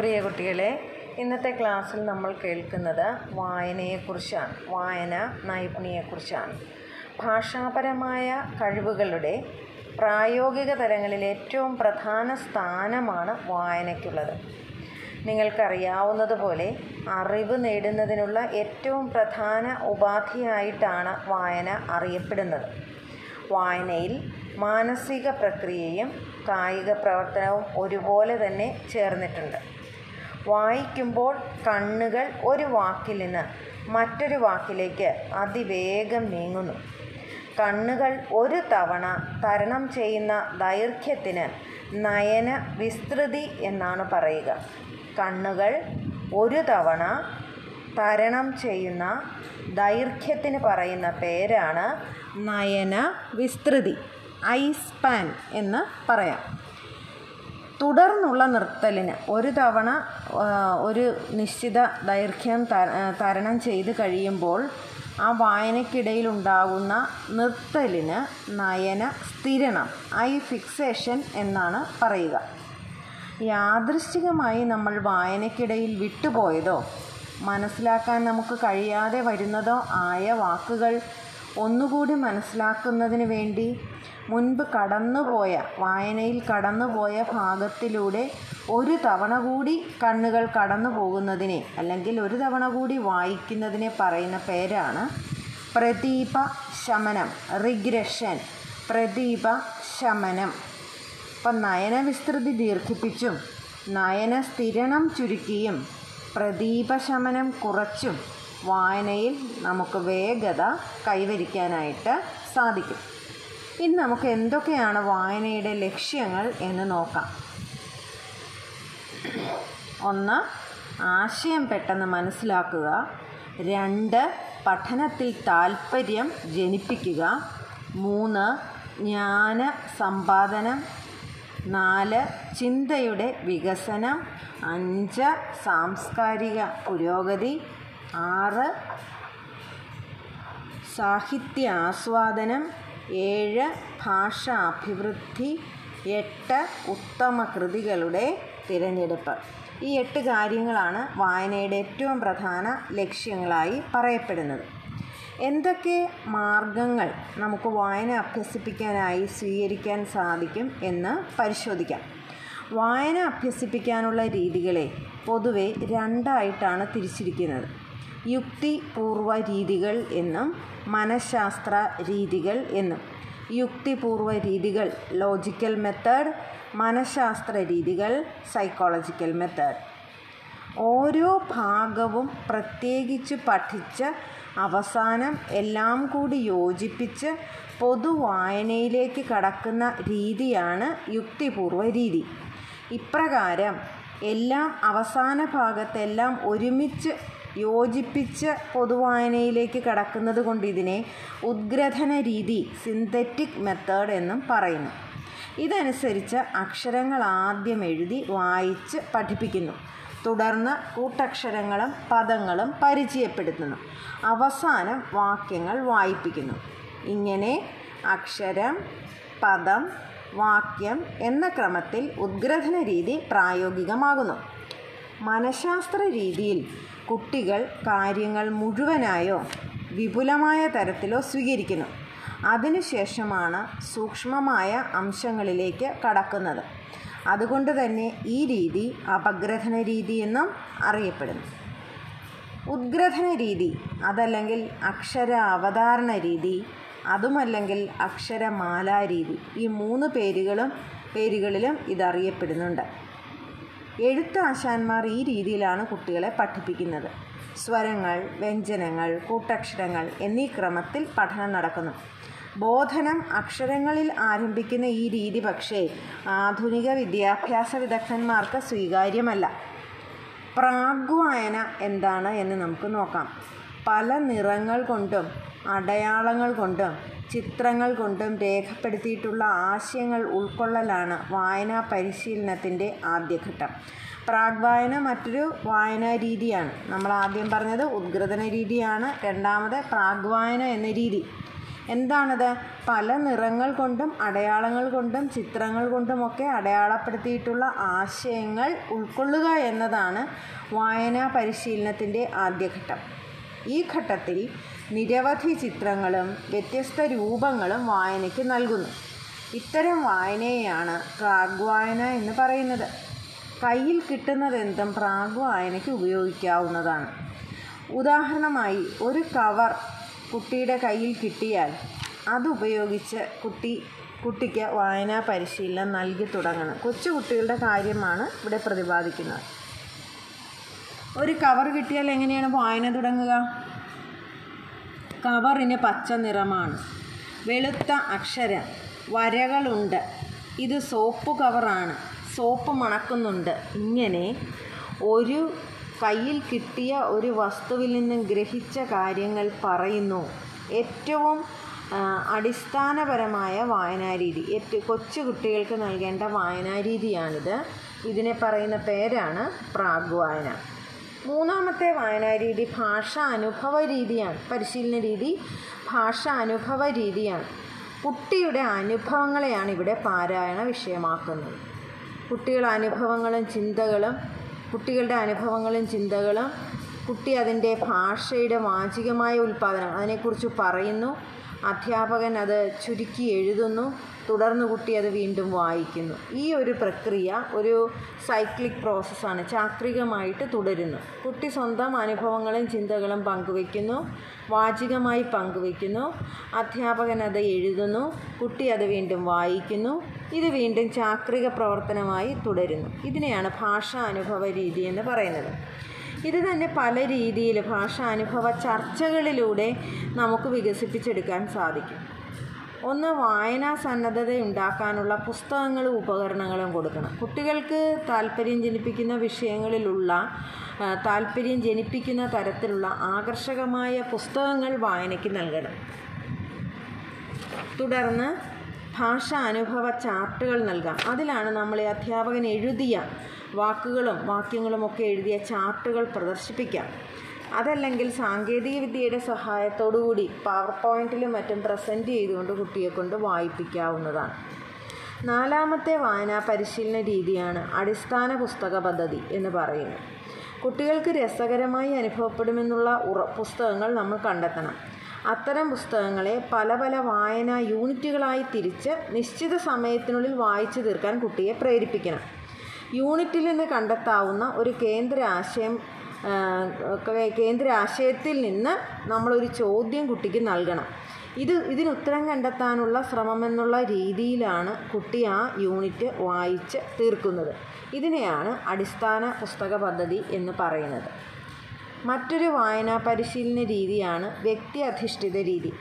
പ്രിയ കുട്ടികളെ ഇന്നത്തെ ക്ലാസ്സിൽ നമ്മൾ കേൾക്കുന്നത് വായനയെക്കുറിച്ചാണ് വായന നൈപുണിയെക്കുറിച്ചാണ് ഭാഷാപരമായ കഴിവുകളുടെ പ്രായോഗിക തലങ്ങളിൽ ഏറ്റവും പ്രധാന സ്ഥാനമാണ് വായനയ്ക്കുള്ളത്. നിങ്ങൾക്കറിയാവുന്നതുപോലെ അറിവ് നേടുന്നതിനുള്ള ഏറ്റവും പ്രധാന ഉപാധിയായിട്ടാണ് വായന അറിയപ്പെടുന്നത്. വായനയിൽ മാനസിക പ്രക്രിയയും കായിക പ്രവർത്തനവും ഒരുപോലെ തന്നെ ചേർന്നിട്ടുണ്ട്. വായിക്കുമ്പോൾ കണ്ണുകൾ ഒരു വാക്കിൽ നിന്ന് മറ്റൊരു വാക്കിലേക്ക് അതിവേഗം നീങ്ങുന്നു. കണ്ണുകൾ ഒരു തവണ തരണം ചെയ്യുന്ന ദൈർഘ്യത്തിന് നയന വിസ്തൃതി എന്നാണ് പറയുക. കണ്ണുകൾ ഒരു തവണ തരണം ചെയ്യുന്ന ദൈർഘ്യത്തിന് പറയുന്ന പേരാണ് നയന വിസ്തൃതി ഐ സ്പാൻ എന്ന് പറയാം. തുടർന്നുള്ള നിർത്തലിന് ഒരു തവണ ഒരു നിശ്ചിത ദൈർഘ്യം തരണം ചെയ്ത് കഴിയുമ്പോൾ ആ വായനയ്ക്കിടയിലുണ്ടാകുന്ന നിർത്തലിന് നയന സ്ഥിരണം ഐ ഫിക്സേഷൻ എന്നാണ് പറയുക. യാദൃശ്ചികമായി നമ്മൾ വായനയ്ക്കിടയിൽ വിട്ടുപോയതോ മനസ്സിലാക്കാൻ നമുക്ക് കഴിയാതെ വരുന്നതോ ആയ വാക്കുകൾ ഒന്നുകൂടി മനസ്സിലാക്കുന്നതിന് വേണ്ടി മുൻപ് കടന്നുപോയ വായനയിൽ കടന്നുപോയ ഭാഗത്തിലൂടെ ഒരു തവണ കൂടി കണ്ണുകൾ കടന്നു പോകുന്നതിനെ അല്ലെങ്കിൽ ഒരു തവണ കൂടി വായിക്കുന്നതിനെ പറയുന്ന പേരാണ് പ്രദീപ ശമനം റിഗ്രഷൻ. പ്രദീപ ശമനം. അപ്പം നയനവിസ്തൃതി ദീർഘിപ്പിച്ചും നയനസ്ഥിരണം ചുരുക്കിയും പ്രദീപശമനം കുറച്ചും വായനയിൽ നമുക്ക് വേഗത കൈവരിക്കാനായിട്ട് സാധിക്കും. ഇനി നമുക്ക് എന്തൊക്കെയാണ് വായനയുടെ ലക്ഷ്യങ്ങൾ എന്ന് നോക്കാം. ഒന്ന് ആശയം പെട്ടെന്ന് മനസ്സിലാക്കുക. രണ്ട് പഠനത്തിൽ താൽപ്പര്യം ജനിപ്പിക്കുക. മൂന്ന് ജ്ഞാന സമ്പാദനം. നാല് ചിന്തയുടെ വികസനം. അഞ്ച് സാംസ്കാരിക പുരോഗതി. ആറ്. സാഹിത്യ ആസ്വാദനം ഏഴ്. ഭാഷാ അഭിവൃദ്ധി എട്ട്. ഉത്തമ കൃതികളുടെ തിരഞ്ഞെടുപ്പ്. ഈ എട്ട് കാര്യങ്ങളാണ് വായനയുടെ ഏറ്റവും പ്രധാന ലക്ഷ്യങ്ങളായി പറയപ്പെടുന്നത്. എന്തൊക്കെ മാർഗങ്ങൾ നമുക്ക് വായന അഭ്യസിപ്പിക്കാനായി സ്വീകരിക്കാൻ സാധിക്കും എന്ന് പരിശോധിക്കാം. വായന അഭ്യസിപ്പിക്കാനുള്ള രീതികളെ പൊതുവെ രണ്ടായിട്ടാണ് തിരിച്ചിരിക്കുന്നത്. യുക്തിപൂർവ രീതികൾ എന്നും മനഃശാസ്ത്ര രീതികൾ എന്നും. യുക്തിപൂർവ രീതികൾ ലോജിക്കൽ മെത്തേഡ് മനഃശാസ്ത്ര രീതികൾ സൈക്കോളജിക്കൽ മെത്തേഡ് ഓരോ ഭാഗവും പ്രത്യേകിച്ച് പഠിച്ച് അവസാനം എല്ലാം കൂടി യോജിപ്പിച്ച് പൊതുവായനയിലേക്ക് കടക്കുന്ന രീതിയാണ് യുക്തിപൂർവ രീതി ഇപ്രകാരം എല്ലാം അവസാന ഭാഗത്തെല്ലാം ഒരുമിച്ച് യോജിപ്പിച്ച് പൊതുവായനയിലേക്ക് കടക്കുന്നത് കൊണ്ട് ഇതിനെ ഉദ്ഗ്രഥന രീതി സിന്തറ്റിക് മെത്തേഡ് എന്നും പറയുന്നു. ഇതനുസരിച്ച് അക്ഷരങ്ങൾ ആദ്യം എഴുതി വായിച്ച് പഠിപ്പിക്കുന്നു. തുടർന്ന് കൂട്ടക്ഷരങ്ങളും പദങ്ങളും പരിചയപ്പെടുത്തുന്നു. അവസാനം വാക്യങ്ങൾ വായിപ്പിക്കുന്നു. ഇങ്ങനെ അക്ഷരം പദം വാക്യം എന്ന ക്രമത്തിൽ ഉദ്ഗ്രഥന രീതി പ്രായോഗികമാകുന്നു. മനഃശാസ്ത്ര രീതിയിൽ കുട്ടികൾ കാര്യങ്ങൾ മുഴുവനായോ വിപുലമായ തരത്തിലോ സ്വീകരിക്കുന്നു. അതിനുശേഷമാണ് സൂക്ഷ്മമായ അംശങ്ങളിലേക്ക് കടക്കുന്നത്. അതുകൊണ്ട് തന്നെ ഈ രീതി അപഗ്രഥന രീതി എന്നും അറിയപ്പെടുന്നു. ഉദ്ഗ്രഥന രീതി അതല്ലെങ്കിൽ അക്ഷര അവതാരണ രീതി അതുമല്ലെങ്കിൽ അക്ഷരമാലാ രീതി ഈ മൂന്ന് പേരുകളും പേരുകളിലും ഇതറിയപ്പെടുന്നുണ്ട്. എഴുത്താശാന്മാർ ഈ രീതിയിലാണ് കുട്ടികളെ പഠിപ്പിക്കുന്നത്. സ്വരങ്ങൾ വ്യഞ്ജനങ്ങൾ കൂട്ടക്ഷരങ്ങൾ എന്നീ ക്രമത്തിൽ പഠനം നടക്കുന്നു. ബോധനം അക്ഷരങ്ങളിൽ ആരംഭിക്കുന്ന ഈ രീതി പക്ഷേ ആധുനിക വിദ്യാഭ്യാസ വിദഗ്ധന്മാർക്ക് സ്വീകാര്യമല്ല. പ്രാഗ്വായന എന്താണ് എന്ന് നമുക്ക് നോക്കാം. പല നിറങ്ങൾ കൊണ്ടും അടയാളങ്ങൾ കൊണ്ടും ചിത്രങ്ങൾ കൊണ്ടും രേഖപ്പെടുത്തിയിട്ടുള്ള ആശയങ്ങൾ ഉൾക്കൊള്ളലാണ് വായനാ പരിശീലനത്തിന്റെ ആദ്യഘട്ടം. പ്രാഗ്വായന മറ്റൊരു വായനാ രീതിയാണ്. നമ്മൾ ആദ്യം പറഞ്ഞത് ഉദ്ഗ്രഥന രീതിയാണ്. രണ്ടാമത് പ്രാഗ്വായന എന്ന രീതി. എന്താണത്? പല നിറങ്ങൾ കൊണ്ടും അടയാളങ്ങൾ കൊണ്ടും ചിത്രങ്ങൾ കൊണ്ടുമൊക്കെ അടയാളപ്പെടുത്തിയിട്ടുള്ള ആശയങ്ങൾ ഉൾക്കൊള്ളുക എന്നതാണ് വായനാ പരിശീലനത്തിന്റെ ആദ്യഘട്ടം. ഈ ഘട്ടത്തിൽ നിരവധി ചിത്രങ്ങളും വ്യത്യസ്ത രൂപങ്ങളും വായനയ്ക്ക് നൽകുന്നു. ഇത്തരം വായനയെയാണ് പ്രാഗ്വായന എന്ന് പറയുന്നത്. കയ്യിൽ കിട്ടുന്നതെന്തും പ്രാഗ് വായനയ്ക്ക് ഉപയോഗിക്കാവുന്നതാണ്. ഉദാഹരണമായി ഒരു കവർ കുട്ടിയുടെ കയ്യിൽ കിട്ടിയാൽ അതുപയോഗിച്ച് കുട്ടി കുട്ടിക്ക് വായനാ പരിശീലനം നൽകി തുടങ്ങണം. കൊച്ചുകുട്ടികളുടെ കാര്യമാണ് ഇവിടെ പ്രതിപാദിക്കുന്നത്. ഒരു കവർ കിട്ടിയാൽ എങ്ങനെയാണ് വായന തുടങ്ങുക? കവറിന് പച്ച നിറമാണ്. വെളുത്ത അക്ഷരം. വരകളുണ്ട്. ഇത് സോപ്പ് കവറാണ്. സോപ്പ് മണക്കുന്നുണ്ട്. ഇങ്ങനെ ഒരു കയ്യിൽ കിട്ടിയ ഒരു വസ്തുവിൽ നിന്നും ഗ്രഹിച്ച കാര്യങ്ങൾ പറയുന്നു. ഏറ്റവും അടിസ്ഥാനപരമായ വായനാരീതി. ഏറ്റവും കൊച്ചു കുട്ടികൾക്ക് നൽകേണ്ട വായനാരീതിയാണിത്. ഇതിനെ പറയുന്ന പേരാണ് പ്രാഗ് വായന മൂന്നാമത്തെ വായനാരീതി ഭാഷ അനുഭവ രീതിയാണ്. പരിശീലന രീതി ഭാഷ അനുഭവ രീതിയാണ്. കുട്ടിയുടെ അനുഭവങ്ങളെയാണ് ഇവിടെ പാരായണ വിഷയമാക്കുന്നത്. കുട്ടികളുടെ അനുഭവങ്ങളും ചിന്തകളും കുട്ടികളുടെ അനുഭവങ്ങളും ചിന്തകളും കുട്ടി അതിന്റെ ഭാഷയുടെ വാചികമായ ഉൽപ്പാദനം അതിനെക്കുറിച്ച് പറയുന്നു. അധ്യാപകൻ അത് ചുരുക്കി എഴുതുന്നു. തുടർന്ന് കുട്ടി അത് വീണ്ടും വായിക്കുന്നു. ഈ ഒരു പ്രക്രിയ ഒരു സൈക്ലിക് പ്രോസസ്സാണ്. ചാക്രികമായിട്ട് തുടരുന്നു. കുട്ടി സ്വന്തം അനുഭവങ്ങളും ചിന്തകളും പങ്കുവയ്ക്കുന്നു. വാചികമായി പങ്കുവയ്ക്കുന്നു. അധ്യാപകൻ അത് എഴുതുന്നു. കുട്ടി അത് വീണ്ടും വായിക്കുന്നു. ഇത് വീണ്ടും ചാക്രിക പ്രവർത്തനമായി തുടരുന്നു. ഇതിനെയാണ് ഭാഷാ അനുഭവ രീതി എന്ന് പറയുന്നത്. ഇത് തന്നെ പല രീതിയിൽ ഭാഷാനുഭവ ചർച്ചകളിലൂടെ നമുക്ക് വികസിപ്പിച്ചെടുക്കാൻ സാധിക്കും. ഒന്ന് വായനാ സന്നദ്ധത ഉണ്ടാക്കാനുള്ള പുസ്തകങ്ങളും ഉപകരണങ്ങളും കൊടുക്കണം. കുട്ടികൾക്ക് താല്പര്യം ജനിപ്പിക്കുന്ന വിഷയങ്ങളിലുള്ള താല്പര്യം ജനിപ്പിക്കുന്ന തരത്തിലുള്ള ആകർഷകമായ പുസ്തകങ്ങൾ വായനയ്ക്ക് നൽകണം. തുടർന്ന് ഭാഷ അനുഭവ ചാർട്ടുകൾ നൽകാം. അതിലാണ് നമ്മൾ ഈ അധ്യാപകൻ എഴുതിയ വാക്കുകളും വാക്യങ്ങളും ഒക്കെ എഴുതിയ ചാർട്ടുകൾ പ്രദർശിപ്പിക്കാം അതല്ലെങ്കിൽ സാങ്കേതിക വിദ്യയുടെ സഹായത്തോടുകൂടി പവർ പോയിന്റിലും മറ്റും പ്രസന്റ് ചെയ്തുകൊണ്ട് കുട്ടിയെ കൊണ്ട് വായിപ്പിക്കാവുന്നതാണ്. നാലാമത്തെ വായനാ പരിശീലന രീതിയാണ് അടിസ്ഥാന പുസ്തക പദ്ധതി എന്ന് പറയുന്നത്. കുട്ടികൾക്ക് രസകരമായി അനുഭവപ്പെടുമെന്നുള്ള ഉറ പുസ്തകങ്ങൾ നമ്മൾ കണ്ടെത്തണം. അത്തരം പുസ്തകങ്ങളെ പല പല വായനാ യൂണിറ്റുകളായി തിരിച്ച് നിശ്ചിത സമയത്തിനുള്ളിൽ വായിച്ചു തീർക്കാൻ കുട്ടിയെ പ്രേരിപ്പിക്കണം. യൂണിറ്റിൽ നിന്ന് കണ്ടെത്താവുന്ന ഒരു കേന്ദ്ര ആശയം കേന്ദ്ര ആശയത്തിൽ നിന്ന് നമ്മളൊരു ചോദ്യം കുട്ടിക്ക് നൽകണം. ഇത് ഇതിന് ഉത്തരം കണ്ടെത്താനുള്ള ശ്രമമെന്നുള്ള രീതിയിലാണ് കുട്ടി ആ യൂണിറ്റ് വായിച്ച് തീർക്കുന്നത്. ഇതിനെയാണ് അടിസ്ഥാന പുസ്തക പദ്ധതി എന്ന് പറയുന്നത്. മറ്റൊരു വായനാ പരിശീലന രീതിയാണ് വ്യക്തി അധിഷ്ഠിത രീതി.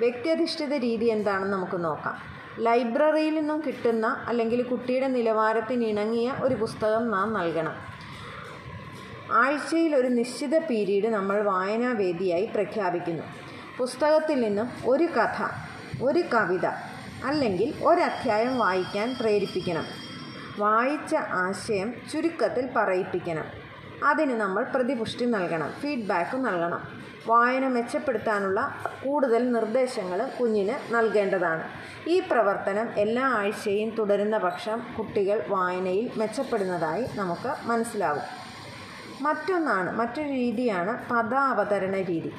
വ്യക്തി അധിഷ്ഠിത രീതി എന്താണെന്ന് നമുക്ക് നോക്കാം. ലൈബ്രറിയിൽ നിന്നും കിട്ടുന്ന അല്ലെങ്കിൽ കുട്ടിയുടെ നിലവാരത്തിനിണങ്ങിയ ഒരു പുസ്തകം നാം നൽകണം. ആഴ്ചയിൽ ഒരു നിശ്ചിത പീരീഡ് നമ്മൾ വായനാവേദിയായി പ്രഖ്യാപിക്കുന്നു. പുസ്തകത്തിൽ നിന്നും ഒരു കഥ ഒരു കവിത അല്ലെങ്കിൽ ഒരധ്യായം വായിക്കാൻ പ്രേരിപ്പിക്കണം. വായിച്ച ആശയം ചുരുക്കത്തിൽ പറയിപ്പിക്കണം. അതിന് നമ്മൾ പ്രതിപുഷ്ടി നൽകണം ഫീഡ്ബാക്ക് നൽകണം. വായന മെച്ചപ്പെടുത്താനുള്ള കൂടുതൽ നിർദ്ദേശങ്ങൾ കുഞ്ഞിന് നൽകേണ്ടതാണ്. ഈ പ്രവർത്തനം എല്ലാ ആഴ്ചയും തുടരുന്ന പക്ഷം കുട്ടികൾ വായനയിൽ മെച്ചപ്പെടുന്നതായി നമുക്ക് മനസ്സിലാകും മറ്റൊന്നാണ് മറ്റൊരു രീതിയാണ് പദാവതരണ രീതി.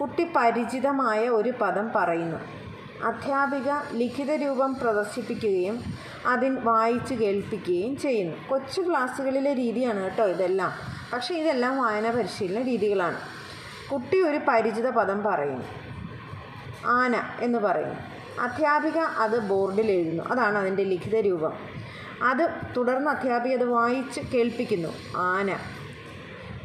കുട്ടി പരിചിതമായ ഒരു പദം പറയുന്നു. അധ്യാപിക ലിഖിത രൂപം പ്രദർശിപ്പിക്കുകയും അതിൽ വായിച്ച് കേൾപ്പിക്കുകയും ചെയ്യുന്നു. കൊച്ചു ക്ലാസ്സുകളിലെ രീതിയാണ് കേട്ടോ ഇതെല്ലാം. പക്ഷേ ഇതെല്ലാം വായന പരിശീലന രീതികളാണ്. കുട്ടി ഒരു പരിചിത പദം പറയുന്നു. ആന എന്ന് പറയുന്നു. അധ്യാപിക അത് ബോർഡിൽ എഴുതുന്നു. അതാണ് അതിന്റെ ലിഖിത രൂപം. അത് തുടർന്ന് അധ്യാപിക അത് വായിച്ച് കേൾപ്പിക്കുന്നു. ആന.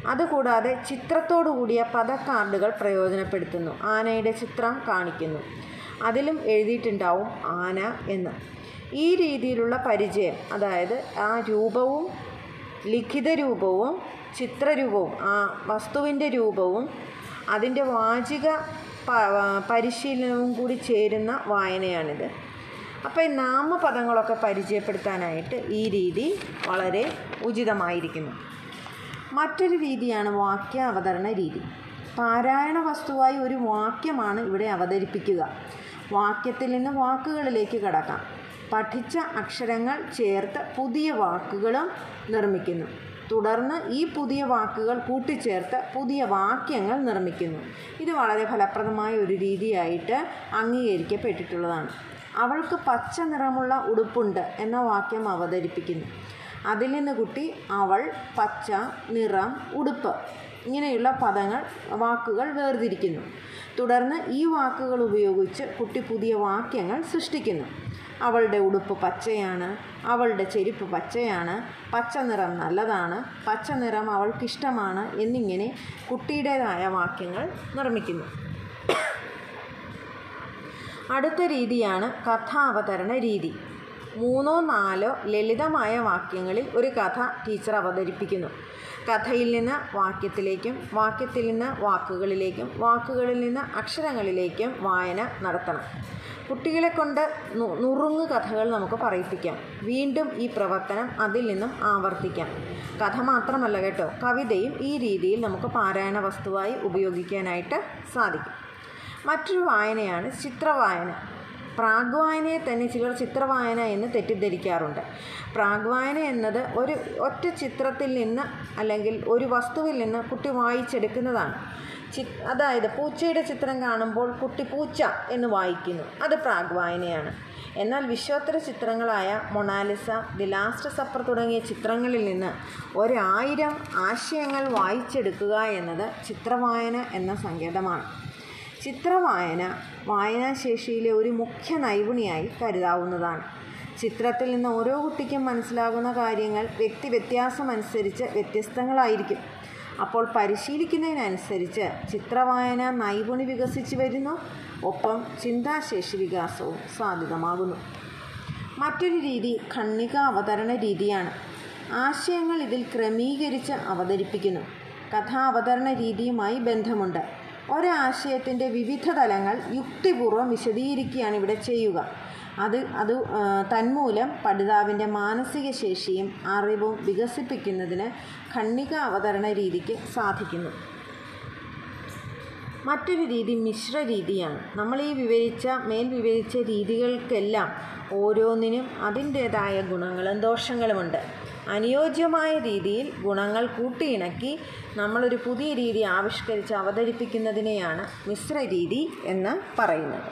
അതുകൂടാതെ ചിത്രത്തോടു കൂടിയ കാർഡുകൾ പ്രയോജനപ്പെടുത്തുന്നു. ആനയുടെ ചിത്രം കാണിക്കുന്നു. അതിലും എഴുതിയിട്ടുണ്ടാവും ആന എന്ന്. ഈ രീതിയിലുള്ള പരിചയം അതായത് ആ രൂപവും ലിഖിത രൂപവും ചിത്രരൂപവും ആ വസ്തുവിന്റെ രൂപവും അതിന്റെ വാചിക പരിശീലനവും കൂടി ചേരുന്ന വായനയാണിത്. അപ്പോൾ ഈ നാമപദങ്ങളൊക്കെ പരിചയപ്പെടുത്താനായിട്ട് ഈ രീതി വളരെ ഉചിതമായിരിക്കുന്നു. മറ്റൊരു രീതിയാണ് വാക്യാവതരണ രീതി. പാരായണ വസ്തുവായി ഒരു വാക്യമാണ് ഇവിടെ അവതരിപ്പിക്കുക. വാക്യത്തിൽ നിന്ന് വാക്കുകളിലേക്ക് കടക്കാം. പഠിച്ച അക്ഷരങ്ങൾ ചേർത്ത് പുതിയ വാക്കുകളും നിർമ്മിക്കുന്നു. തുടർന്ന് ഈ പുതിയ വാക്കുകൾ കൂട്ടിച്ചേർത്ത് പുതിയ വാക്യങ്ങൾ നിർമ്മിക്കുന്നു. ഇത് വളരെ ഫലപ്രദമായ ഒരു രീതിയായിട്ട് അംഗീകരിക്കപ്പെട്ടിട്ടുള്ളതാണ്. അവൾക്ക് പച്ച നിറമുള്ള ഉടുപ്പുണ്ട് എന്ന വാക്യം അവതരിപ്പിക്കുന്നു. അതിൽ നിന്ന് കുട്ടി അവൾ പച്ച നിറം ഉടുപ്പ്. ഇങ്ങനെയുള്ള പദങ്ങൾ വാക്കുകൾ വേർതിരിക്കുന്നു. തുടർന്ന് ഈ വാക്കുകൾ ഉപയോഗിച്ച് കുട്ടി പുതിയ വാക്യങ്ങൾ സൃഷ്ടിക്കുന്നു. അവളുടെ ഉടുപ്പ് പച്ചയാണ് അവളുടെ ചെരുപ്പ് പച്ചയാണ് പച്ച നിറം നല്ലതാണ് പച്ച നിറം അവൾക്കിഷ്ടമാണ് എന്നിങ്ങനെ കുട്ടിയുടേതായ വാക്യങ്ങൾ നിർമ്മിക്കുന്നു. അടുത്ത രീതിയാണ് കഥാവതരണ രീതി. മൂന്നോ നാലോ ലളിതമായ വാക്യങ്ങളിൽ ഒരു കഥ ടീച്ചർ അവതരിപ്പിക്കുന്നു. കഥയിൽ നിന്ന് വാക്യത്തിലേക്കും വാക്യത്തിൽ നിന്ന് വാക്കുകളിലേക്കും വാക്കുകളിൽ നിന്ന് അക്ഷരങ്ങളിലേക്കും വായന നടത്തണം. കുട്ടികളെ കൊണ്ട് നുറുങ്ങ് കഥകൾ നമുക്ക് പറയിപ്പിക്കാം. വീണ്ടും ഈ പ്രവർത്തനം അതിൽ നിന്നും ആവർത്തിക്കാം. കഥ മാത്രമല്ല കേട്ടോ കവിതയും ഈ രീതിയിൽ നമുക്ക് പാരായണ വസ്തുവായി ഉപയോഗിക്കാനായിട്ട് സാധിക്കും. മറ്റൊരു വായനയാണ് ചിത്രവായന. പ്രാഗ്വായനയെ തന്നെ ചിലർ ചിത്രവായന എന്ന് തെറ്റിദ്ധരിക്കാറുണ്ട്. പ്രാഗ്വായന എന്നത് ഒരു ഒറ്റ ചിത്രത്തിൽ നിന്ന് അല്ലെങ്കിൽ ഒരു വസ്തുവിൽ നിന്ന് കുട്ടി വായിച്ചെടുക്കുന്നതാണ്. ചി അതായത് പൂച്ചയുടെ ചിത്രം കാണുമ്പോൾ കുട്ടി പൂച്ച എന്ന് വായിക്കുന്നു. അത് പ്രാഗ്വായനയാണ്. എന്നാൽ വിശ്വോത്തര ചിത്രങ്ങളായ Mona Lisa the Last Supper തുടങ്ങിയ ചിത്രങ്ങളിൽ നിന്ന് ഒരായിരം ആശയങ്ങൾ വായിച്ചെടുക്കുക എന്നത് ചിത്രവായന എന്ന സങ്കേതമാണ്. ചിത്രവായന വായനാശേഷിയിലെ ഒരു മുഖ്യ നൈപുണിയായി കരുതാവുന്നതാണ്. ചിത്രത്തിൽ നിന്ന് ഓരോ കുട്ടിക്കും മനസ്സിലാകുന്ന കാര്യങ്ങൾ വ്യക്തി വ്യത്യാസമനുസരിച്ച് വ്യത്യസ്തങ്ങളായിരിക്കും. അപ്പോൾ പരിശീലിക്കുന്നതിനനുസരിച്ച് ചിത്രവായന നൈപുണി വികസിച്ചു വരുന്നു. ഒപ്പം ചിന്താശേഷി വികാസവും സാധ്യതമാകുന്നു. മറ്റൊരു രീതി ഖണ്ണിക അവതരണ രീതിയാണ്. ആശയങ്ങൾ ഇതിൽ ക്രമീകരിച്ച് അവതരിപ്പിക്കുന്നു. കഥാ അവതരണ രീതിയുമായി ബന്ധമുണ്ട്. ഒരാശയത്തിന്റെ വിവിധ തലങ്ങൾ യുക്തിപൂർവം വിശദീകരിക്കുകയാണ് ഇവിടെ ചെയ്യുക. അത് അത് തന്മൂലം പഠിതാവിന്റെ മാനസിക ശേഷിയും അറിവും വികസിപ്പിക്കുന്നതിന് ഖണ്ണിക അവതരണ രീതിക്ക് സാധിക്കുന്നു. മറ്റൊരു രീതി മിശ്ര രീതിയാണ്. നമ്മൾ ഈ വിവരിച്ച മേൽ വിവരിച്ച രീതികൾക്കെല്ലാം ഓരോന്നിനും അതിന്റേതായ ഗുണങ്ങളും ദോഷങ്ങളുമുണ്ട്. അനുയോജ്യമായ രീതിയിൽ ഗുണങ്ങൾ കൂട്ടിയിണക്കി നമ്മളൊരു പുതിയ രീതി ആവിഷ്കരിച്ച് അവതരിപ്പിക്കുന്നതിനെയാണ് മിശ്ര രീതി എന്ന് പറയുന്നത്.